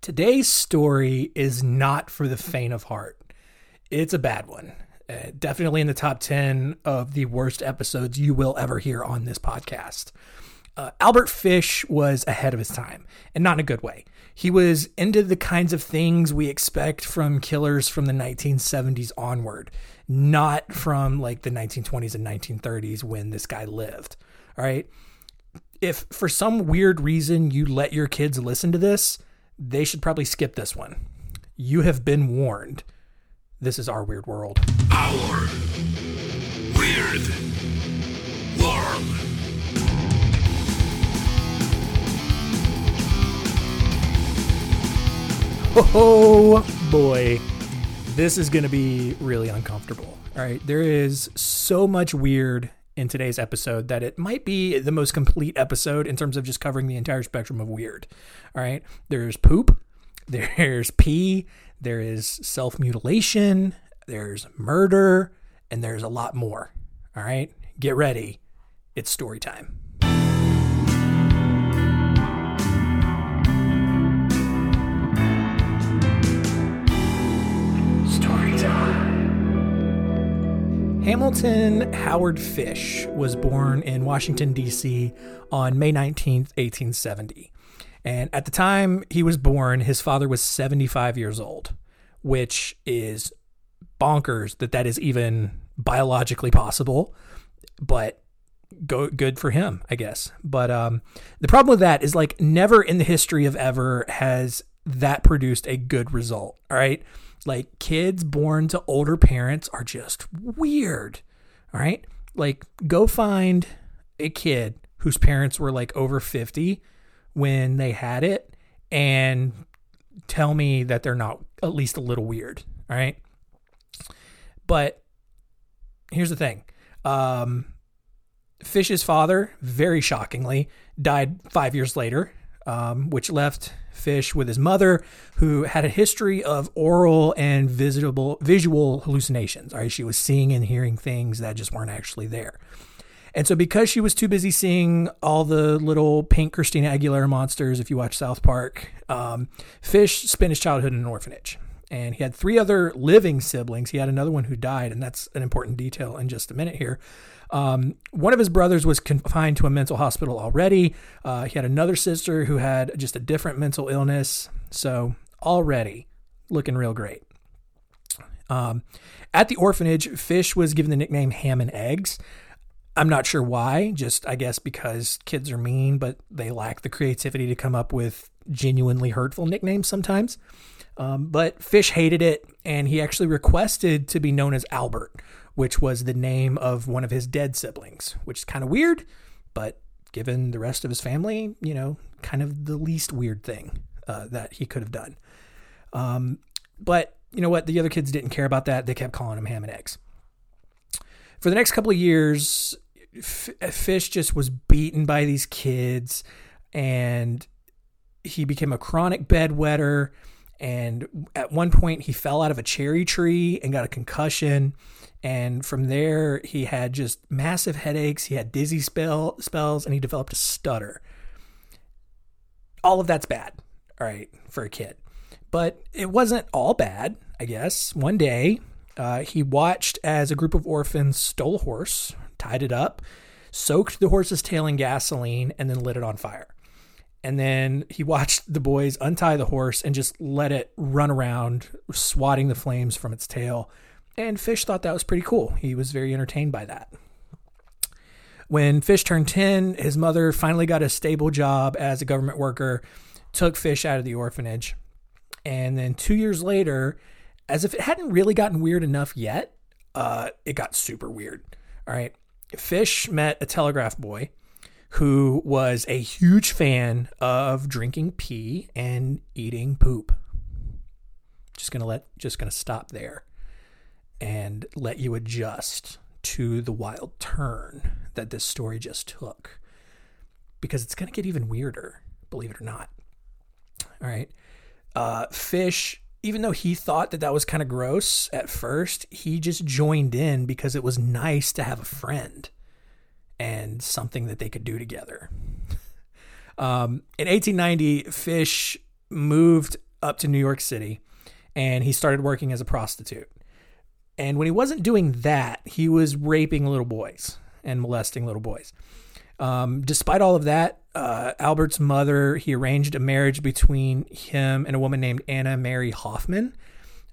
Today's story is not for the faint of heart. It's a bad one. Uh, definitely in the top 10 of the worst episodes you will ever hear on this podcast. Uh, Albert Fish was ahead of his time, and not in a good way. He was into the kinds of things we expect from killers from the 1970s onward, not from like the 1920s and 1930s when this guy lived. All right. If for some weird reason you let your kids listen to this, they should probably skip this one. You have been warned. This is our weird world. Our weird world. Oh boy, this is going to be really uncomfortable. All right, there is so much weird in today's episode that it might be the most complete episode in terms of just covering the entire spectrum of weird. All right, there's poop, there's pee, there is self mutilation, there's murder, and there's a lot more. All right, get ready. It's story time. Hamilton Howard Fish was born in Washington, D.C. on May 19, 1870. And at the time he was born, his father was 75 years old, which is bonkers that that is even biologically possible. But go good for him, I guess. But um, the problem with that is like never in the history of ever has that produced a good result. All right. Like kids born to older parents are just weird. All right. Like go find a kid whose parents were like over 50 when they had it and tell me that they're not at least a little weird. All right. But here's the thing. Um, Fish's father, very shockingly, died five years later, um, which left Fish with his mother, who had a history of aural and visible visual hallucinations. All right, she was seeing and hearing things that just weren't actually there. And so, because she was too busy seeing all the little pink Christina Aguilera monsters, if you watch South Park, um, Fish spent his childhood in an orphanage. And he had three other living siblings. He had another one who died, and that's an important detail in just a minute here. Um, one of his brothers was confined to a mental hospital already. Uh, he had another sister who had just a different mental illness. So, already looking real great. Um, at the orphanage, Fish was given the nickname Ham and Eggs. I'm not sure why, just I guess because kids are mean, but they lack the creativity to come up with genuinely hurtful nicknames sometimes. Um, but Fish hated it, and he actually requested to be known as Albert, which was the name of one of his dead siblings, which is kind of weird, but given the rest of his family, you know, kind of the least weird thing uh, that he could have done. Um, but you know what? The other kids didn't care about that. They kept calling him ham and eggs. For the next couple of years, F- Fish just was beaten by these kids, and he became a chronic bedwetter. And at one point, he fell out of a cherry tree and got a concussion. And from there, he had just massive headaches. He had dizzy spell, spells, and he developed a stutter. All of that's bad, all right, for a kid. But it wasn't all bad, I guess. One day, uh, he watched as a group of orphans stole a horse, tied it up, soaked the horse's tail in gasoline, and then lit it on fire. And then he watched the boys untie the horse and just let it run around, swatting the flames from its tail. And Fish thought that was pretty cool. He was very entertained by that. When Fish turned 10, his mother finally got a stable job as a government worker, took Fish out of the orphanage. And then two years later, as if it hadn't really gotten weird enough yet, uh, it got super weird. All right. Fish met a telegraph boy who was a huge fan of drinking pee and eating poop. Just gonna let just gonna stop there and let you adjust to the wild turn that this story just took. Because it's gonna get even weirder, believe it or not. All right. Uh, Fish, even though he thought that that was kind of gross at first, he just joined in because it was nice to have a friend and something that they could do together. Um, in 1890, Fish moved up to New York City and he started working as a prostitute. And when he wasn't doing that, he was raping little boys and molesting little boys. Um, despite all of that, uh, Albert's mother, he arranged a marriage between him and a woman named Anna Mary Hoffman,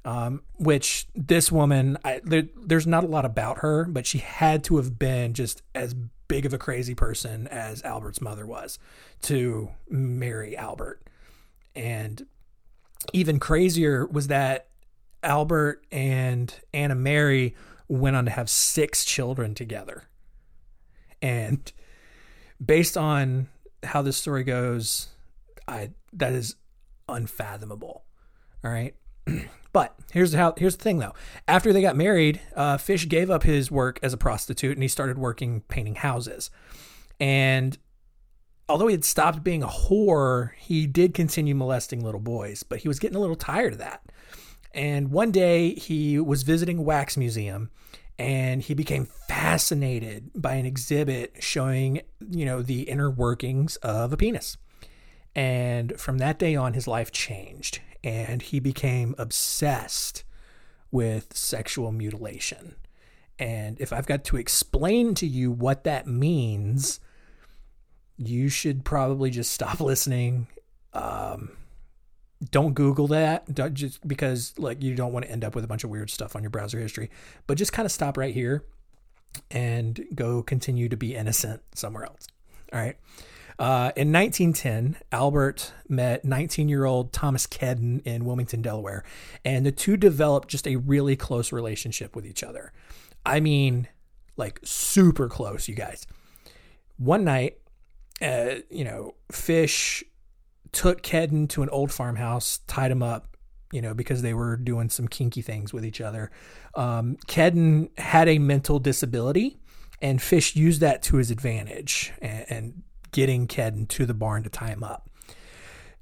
um, which this woman, I, there, there's not a lot about her, but she had to have been just as big of a crazy person as Albert's mother was to marry Albert. And even crazier was that Albert and Anna Mary went on to have six children together. And based on how this story goes, I that is unfathomable. All right. but here's how here's the thing though. After they got married, uh, Fish gave up his work as a prostitute and he started working painting houses. And although he had stopped being a whore, he did continue molesting little boys, but he was getting a little tired of that. And one day he was visiting a wax museum and he became fascinated by an exhibit showing, you know, the inner workings of a penis. And from that day on, his life changed and he became obsessed with sexual mutilation. And if I've got to explain to you what that means, you should probably just stop listening. Um, don't Google that, don't just because like you don't want to end up with a bunch of weird stuff on your browser history. But just kind of stop right here and go continue to be innocent somewhere else. All right. Uh, in 1910, Albert met 19 year old Thomas Kedden in Wilmington, Delaware, and the two developed just a really close relationship with each other. I mean, like super close, you guys. One night, uh, you know, Fish took Kedden to an old farmhouse, tied him up, you know, because they were doing some kinky things with each other. Um, Kedden had a mental disability, and Fish used that to his advantage and, and getting Kedden to the barn to tie him up.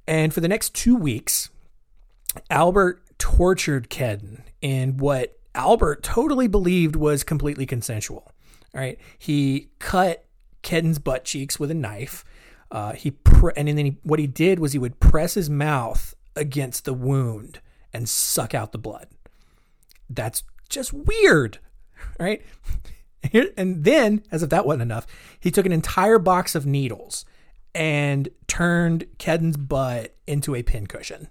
And for the next two weeks, Albert tortured Kedden in what Albert totally believed was completely consensual. All right. He cut Kedden's butt cheeks with a knife. Uh, he pre- and then he, what he did was he would press his mouth against the wound and suck out the blood. That's just weird, right? And then, as if that wasn't enough, he took an entire box of needles and turned Kedden's butt into a pincushion.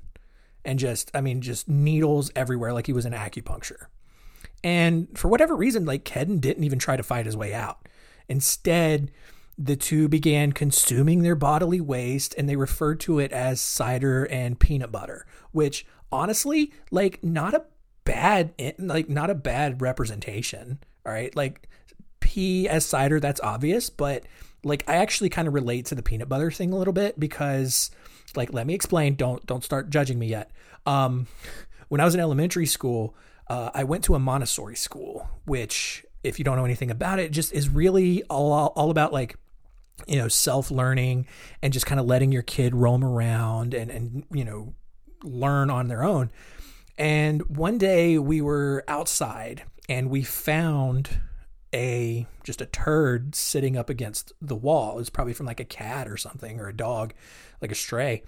And just, I mean, just needles everywhere like he was in acupuncture. And for whatever reason, like Kedden didn't even try to fight his way out. Instead, the two began consuming their bodily waste and they referred to it as cider and peanut butter, which honestly, like not a bad like not a bad representation, all right? Like pee as cider, that's obvious, but like I actually kind of relate to the peanut butter thing a little bit because like let me explain, don't don't start judging me yet. Um when I was in elementary school, uh, I went to a Montessori school, which if you don't know anything about it, just is really all, all about like you know self learning and just kind of letting your kid roam around and and you know learn on their own. And one day we were outside and we found a just a turd sitting up against the wall. It was probably from like a cat or something or a dog like a stray.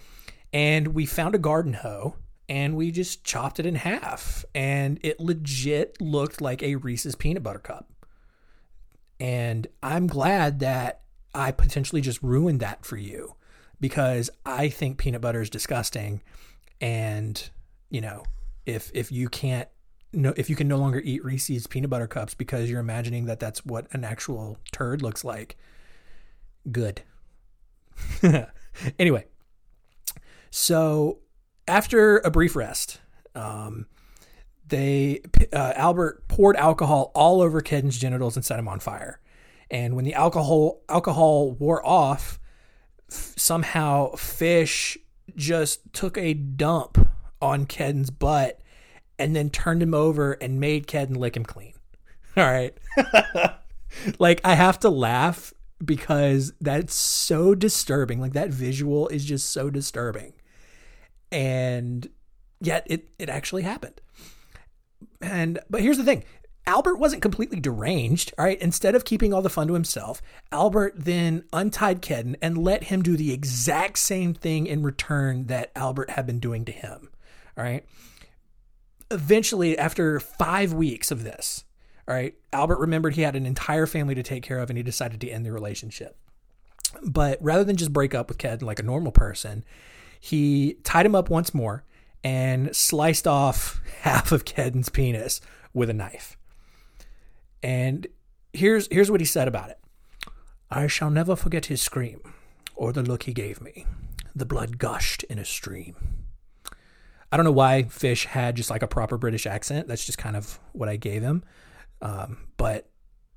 And we found a garden hoe and we just chopped it in half. And it legit looked like a Reese's peanut butter cup. And I'm glad that I potentially just ruined that for you because I think peanut butter is disgusting. And, you know, if, if you can't, no, if you can no longer eat Reese's peanut butter cups because you're imagining that that's what an actual turd looks like, good. anyway, so after a brief rest, um, they uh, Albert poured alcohol all over Kedden's genitals and set him on fire. And when the alcohol alcohol wore off, f- somehow Fish just took a dump on Kedden's butt and then turned him over and made Kedden lick him clean. All right. like I have to laugh because that's so disturbing. Like that visual is just so disturbing. And yet it it actually happened. And but here's the thing. Albert wasn't completely deranged, all right? Instead of keeping all the fun to himself, Albert then untied Kedden and let him do the exact same thing in return that Albert had been doing to him, all right? Eventually, after five weeks of this, all right, Albert remembered he had an entire family to take care of and he decided to end the relationship. But rather than just break up with Kedden like a normal person, he tied him up once more and sliced off half of Kedden's penis with a knife. And here's here's what he said about it. I shall never forget his scream or the look he gave me. The blood gushed in a stream. I don't know why Fish had just like a proper British accent. That's just kind of what I gave him. Um, but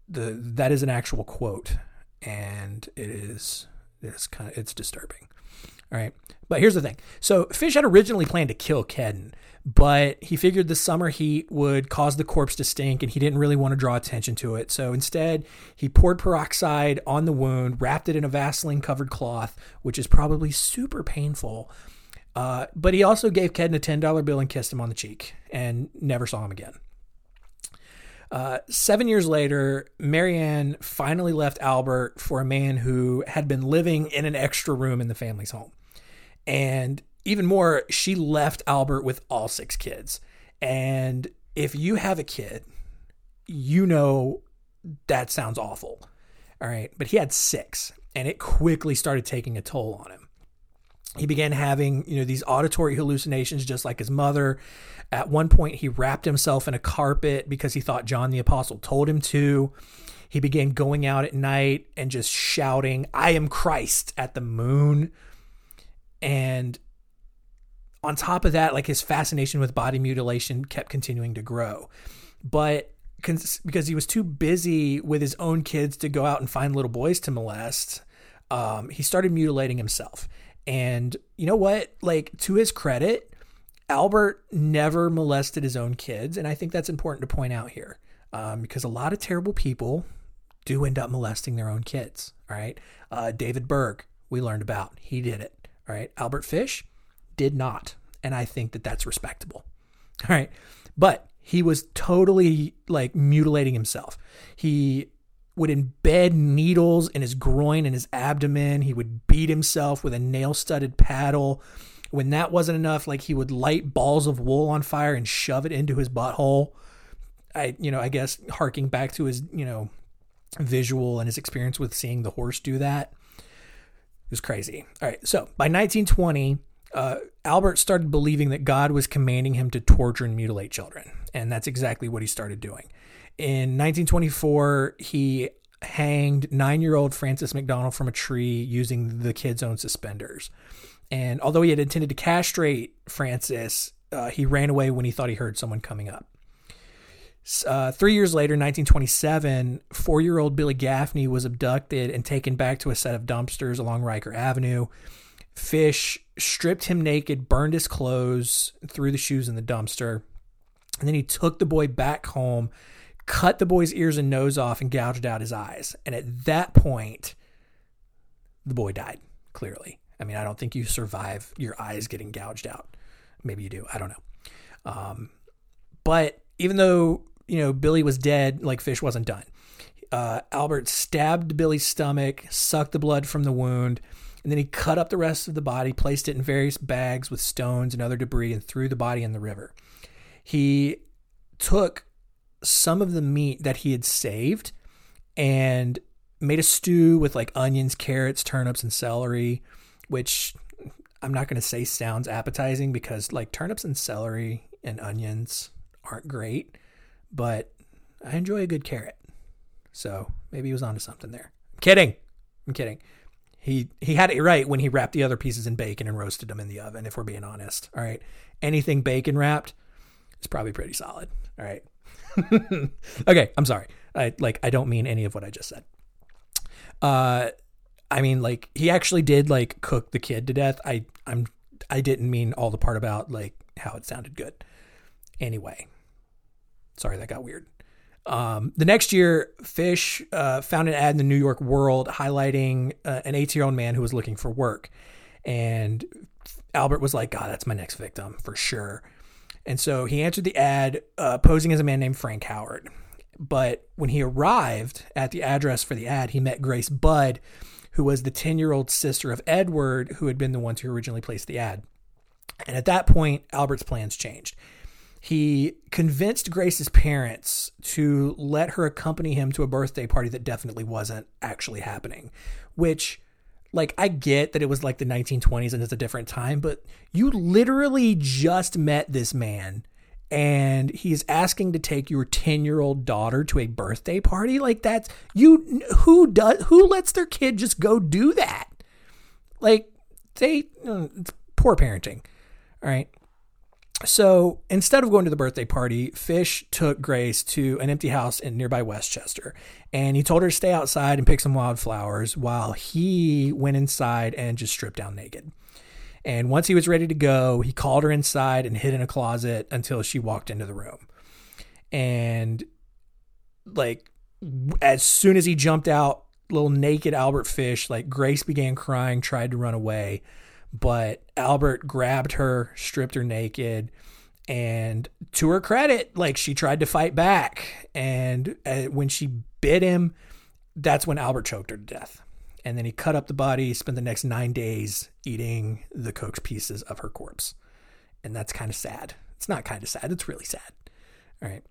the that is an actual quote, and it is it's kind of it's disturbing. All right, but here's the thing. So Fish had originally planned to kill Kedden, but he figured the summer heat would cause the corpse to stink, and he didn't really want to draw attention to it. So instead, he poured peroxide on the wound, wrapped it in a Vaseline covered cloth, which is probably super painful. Uh, but he also gave Kedden a $10 bill and kissed him on the cheek and never saw him again. Uh, seven years later, Marianne finally left Albert for a man who had been living in an extra room in the family's home. And even more, she left Albert with all six kids. And if you have a kid, you know that sounds awful. All right. But he had six, and it quickly started taking a toll on him he began having you know these auditory hallucinations just like his mother at one point he wrapped himself in a carpet because he thought john the apostle told him to he began going out at night and just shouting i am christ at the moon and on top of that like his fascination with body mutilation kept continuing to grow but because he was too busy with his own kids to go out and find little boys to molest um, he started mutilating himself and you know what? Like, to his credit, Albert never molested his own kids. And I think that's important to point out here um, because a lot of terrible people do end up molesting their own kids. All right. Uh, David Berg, we learned about, he did it. All right. Albert Fish did not. And I think that that's respectable. All right. But he was totally like mutilating himself. He would embed needles in his groin and his abdomen. He would beat himself with a nail studded paddle. When that wasn't enough, like he would light balls of wool on fire and shove it into his butthole. I, you know, I guess harking back to his, you know, visual and his experience with seeing the horse do that. It was crazy. All right. So by 1920, uh, Albert started believing that God was commanding him to torture and mutilate children. And that's exactly what he started doing. In 1924, he hanged nine year old Francis McDonald from a tree using the kid's own suspenders. And although he had intended to castrate Francis, uh, he ran away when he thought he heard someone coming up. Uh, three years later, 1927, four year old Billy Gaffney was abducted and taken back to a set of dumpsters along Riker Avenue. Fish stripped him naked, burned his clothes, threw the shoes in the dumpster. And then he took the boy back home cut the boy's ears and nose off and gouged out his eyes. And at that point, the boy died, clearly. I mean, I don't think you survive your eyes getting gouged out. Maybe you do. I don't know. Um, but even though, you know, Billy was dead, like Fish wasn't done. Uh, Albert stabbed Billy's stomach, sucked the blood from the wound, and then he cut up the rest of the body, placed it in various bags with stones and other debris, and threw the body in the river. He took some of the meat that he had saved and made a stew with like onions, carrots, turnips, and celery, which I'm not going to say sounds appetizing because like turnips and celery and onions aren't great, but I enjoy a good carrot. So maybe he was onto something there. I'm kidding. I'm kidding. He he had it right when he wrapped the other pieces in bacon and roasted them in the oven, if we're being honest. All right. Anything bacon wrapped is probably pretty solid. All right. okay, I'm sorry. I like I don't mean any of what I just said. Uh I mean like he actually did like cook the kid to death. I I'm I didn't mean all the part about like how it sounded good. Anyway. Sorry that got weird. Um, the next year, Fish uh, found an ad in the New York World highlighting uh, an 18 year old man who was looking for work. And Albert was like, God, that's my next victim for sure. And so he answered the ad uh, posing as a man named Frank Howard. But when he arrived at the address for the ad, he met Grace Budd, who was the 10 year old sister of Edward, who had been the one who originally placed the ad. And at that point, Albert's plans changed. He convinced Grace's parents to let her accompany him to a birthday party that definitely wasn't actually happening, which like I get that it was like the 1920s and it's a different time, but you literally just met this man and he's asking to take your 10-year-old daughter to a birthday party like that's you who does who lets their kid just go do that? Like they uh, it's poor parenting. All right. So instead of going to the birthday party, Fish took Grace to an empty house in nearby Westchester. And he told her to stay outside and pick some wildflowers while he went inside and just stripped down naked. And once he was ready to go, he called her inside and hid in a closet until she walked into the room. And like as soon as he jumped out, little naked Albert Fish, like Grace began crying, tried to run away but Albert grabbed her, stripped her naked, and to her credit, like she tried to fight back. And uh, when she bit him, that's when Albert choked her to death. And then he cut up the body, spent the next nine days eating the cooked pieces of her corpse. And that's kind of sad. It's not kind of sad, it's really sad. All right.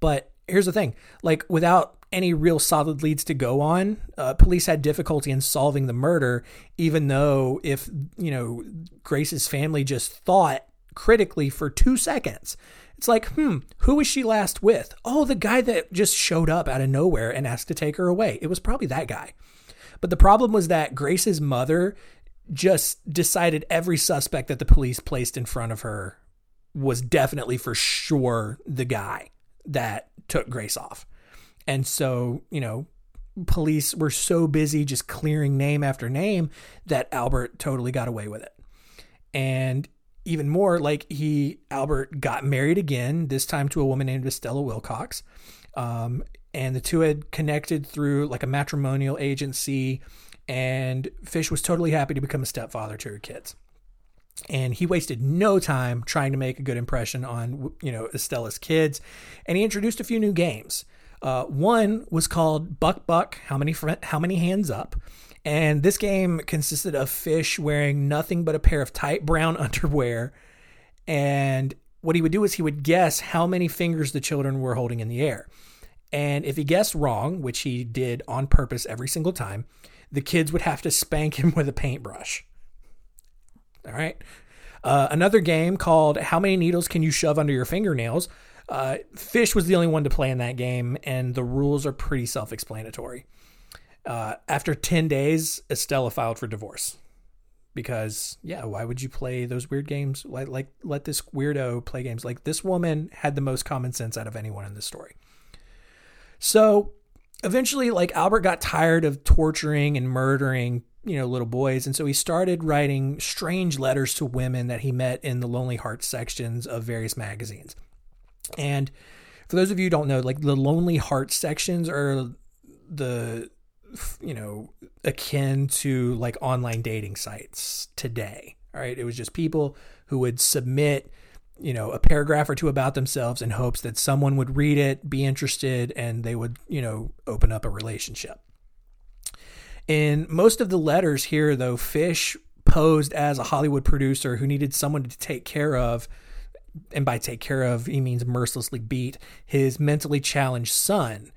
But here's the thing like, without any real solid leads to go on. Uh, police had difficulty in solving the murder, even though if, you know, Grace's family just thought critically for two seconds. It's like, hmm, who was she last with? Oh, the guy that just showed up out of nowhere and asked to take her away. It was probably that guy. But the problem was that Grace's mother just decided every suspect that the police placed in front of her was definitely for sure the guy that took Grace off. And so, you know, police were so busy just clearing name after name that Albert totally got away with it. And even more, like he, Albert got married again, this time to a woman named Estella Wilcox. Um, and the two had connected through like a matrimonial agency. And Fish was totally happy to become a stepfather to her kids. And he wasted no time trying to make a good impression on, you know, Estella's kids. And he introduced a few new games. Uh, one was called Buck Buck. How many fr- how many hands up? And this game consisted of fish wearing nothing but a pair of tight brown underwear. And what he would do is he would guess how many fingers the children were holding in the air. And if he guessed wrong, which he did on purpose every single time, the kids would have to spank him with a paintbrush. All right. Uh, another game called How Many Needles Can You Shove Under Your Fingernails uh, Fish was the only one to play in that game, and the rules are pretty self explanatory. Uh, after 10 days, Estella filed for divorce. Because, yeah, why would you play those weird games? Like, like, let this weirdo play games. Like, this woman had the most common sense out of anyone in this story. So, eventually, like, Albert got tired of torturing and murdering, you know, little boys. And so he started writing strange letters to women that he met in the Lonely Hearts sections of various magazines. And for those of you who don't know, like the Lonely Heart sections are the you know akin to like online dating sites today. All right, it was just people who would submit you know a paragraph or two about themselves in hopes that someone would read it, be interested, and they would you know open up a relationship. In most of the letters here, though, Fish posed as a Hollywood producer who needed someone to take care of and by take care of, he means mercilessly beat his mentally challenged son.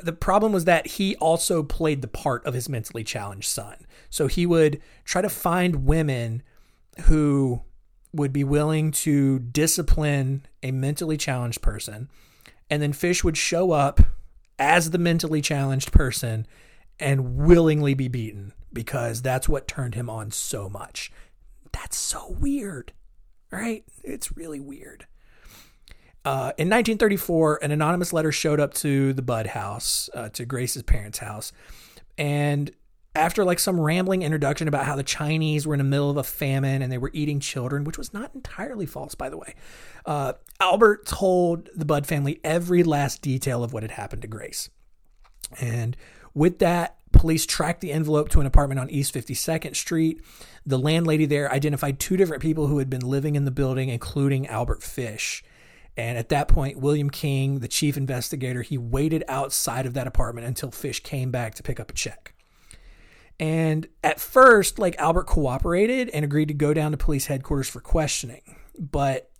The problem was that he also played the part of his mentally challenged son. So he would try to find women who would be willing to discipline a mentally challenged person. And then Fish would show up as the mentally challenged person and willingly be beaten because that's what turned him on so much. That's so weird right? It's really weird. Uh, in 1934, an anonymous letter showed up to the Budd house, uh, to Grace's parents' house. And after like some rambling introduction about how the Chinese were in the middle of a famine and they were eating children, which was not entirely false, by the way, uh, Albert told the Budd family every last detail of what had happened to Grace. And with that, police tracked the envelope to an apartment on East 52nd Street. The landlady there identified two different people who had been living in the building, including Albert Fish. And at that point, William King, the chief investigator, he waited outside of that apartment until Fish came back to pick up a check. And at first, like Albert cooperated and agreed to go down to police headquarters for questioning. But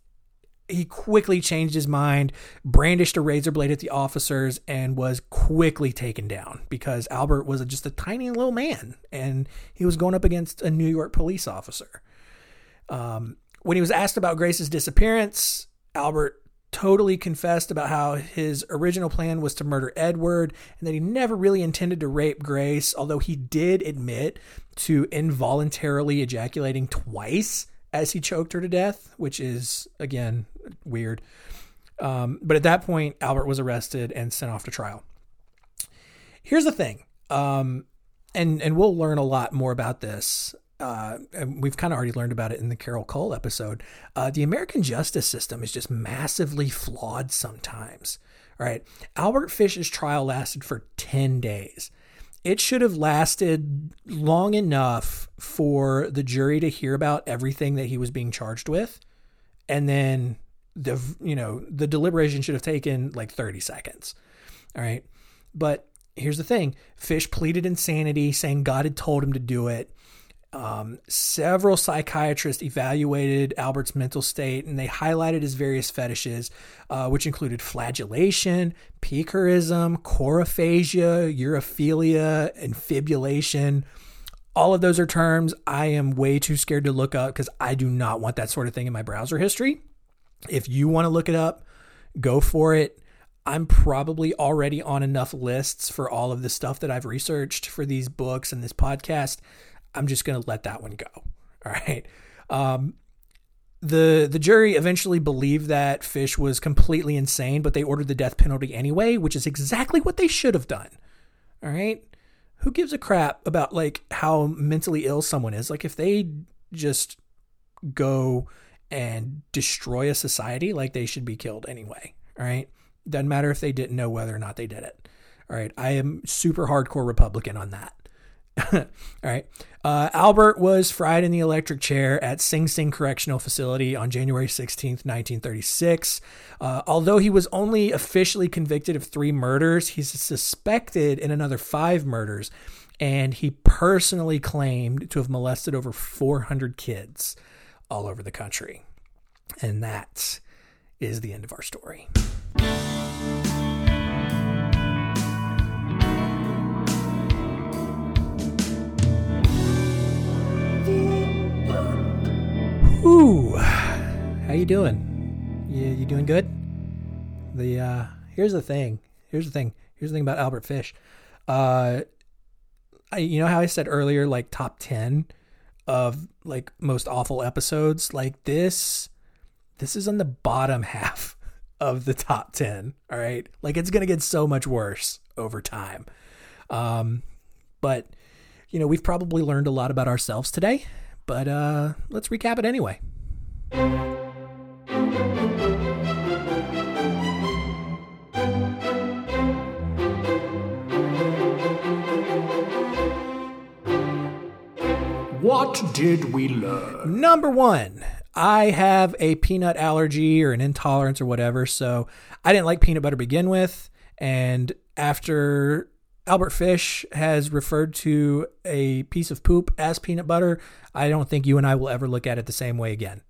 he quickly changed his mind, brandished a razor blade at the officers, and was quickly taken down because Albert was just a tiny little man and he was going up against a New York police officer. Um, when he was asked about Grace's disappearance, Albert totally confessed about how his original plan was to murder Edward and that he never really intended to rape Grace, although he did admit to involuntarily ejaculating twice as he choked her to death, which is, again, weird. Um, but at that point, Albert was arrested and sent off to trial. Here's the thing, um, and and we'll learn a lot more about this. Uh, and we've kind of already learned about it in the Carol Cole episode. Uh, the American justice system is just massively flawed sometimes. All right, Albert Fish's trial lasted for ten days it should have lasted long enough for the jury to hear about everything that he was being charged with and then the you know the deliberation should have taken like 30 seconds all right but here's the thing fish pleaded insanity saying god had told him to do it um, several psychiatrists evaluated Albert's mental state and they highlighted his various fetishes, uh, which included flagellation, piquerism, coprophagia, urophilia, infibulation. All of those are terms I am way too scared to look up because I do not want that sort of thing in my browser history. If you want to look it up, go for it. I'm probably already on enough lists for all of the stuff that I've researched for these books and this podcast I'm just going to let that one go. All right. Um, the the jury eventually believed that Fish was completely insane, but they ordered the death penalty anyway, which is exactly what they should have done. All right? Who gives a crap about like how mentally ill someone is? Like if they just go and destroy a society, like they should be killed anyway. All right? Doesn't matter if they didn't know whether or not they did it. All right. I am super hardcore Republican on that. All right. Uh, Albert was fried in the electric chair at Sing Sing Correctional Facility on January 16th, 1936. Uh, although he was only officially convicted of three murders, he's suspected in another five murders, and he personally claimed to have molested over 400 kids all over the country. And that is the end of our story. Ooh, how you doing? You you doing good? The uh, here's the thing. Here's the thing. Here's the thing about Albert Fish. Uh, I you know how I said earlier, like top ten of like most awful episodes. Like this, this is on the bottom half of the top ten. All right, like it's gonna get so much worse over time. Um, but you know we've probably learned a lot about ourselves today but uh, let's recap it anyway. What did we learn? Number one, I have a peanut allergy or an intolerance or whatever, so I didn't like peanut butter to begin with. And after Albert Fish has referred to a piece of poop as peanut butter. I don't think you and I will ever look at it the same way again.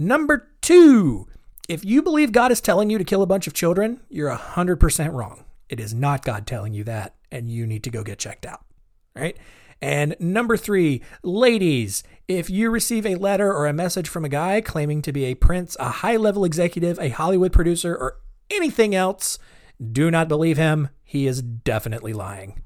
Number two, if you believe God is telling you to kill a bunch of children, you're 100% wrong. It is not God telling you that, and you need to go get checked out. Right? And number three, ladies, if you receive a letter or a message from a guy claiming to be a prince, a high level executive, a Hollywood producer, or anything else, do not believe him. He is definitely lying.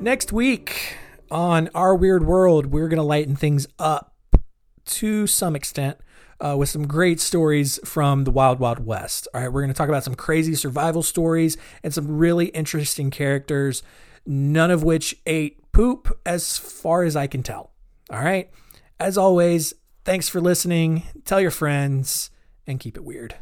Next week on Our Weird World, we're going to lighten things up to some extent uh, with some great stories from the Wild Wild West. All right, we're going to talk about some crazy survival stories and some really interesting characters none of which ate poop as far as I can tell. All right. As always, thanks for listening. Tell your friends and keep it weird.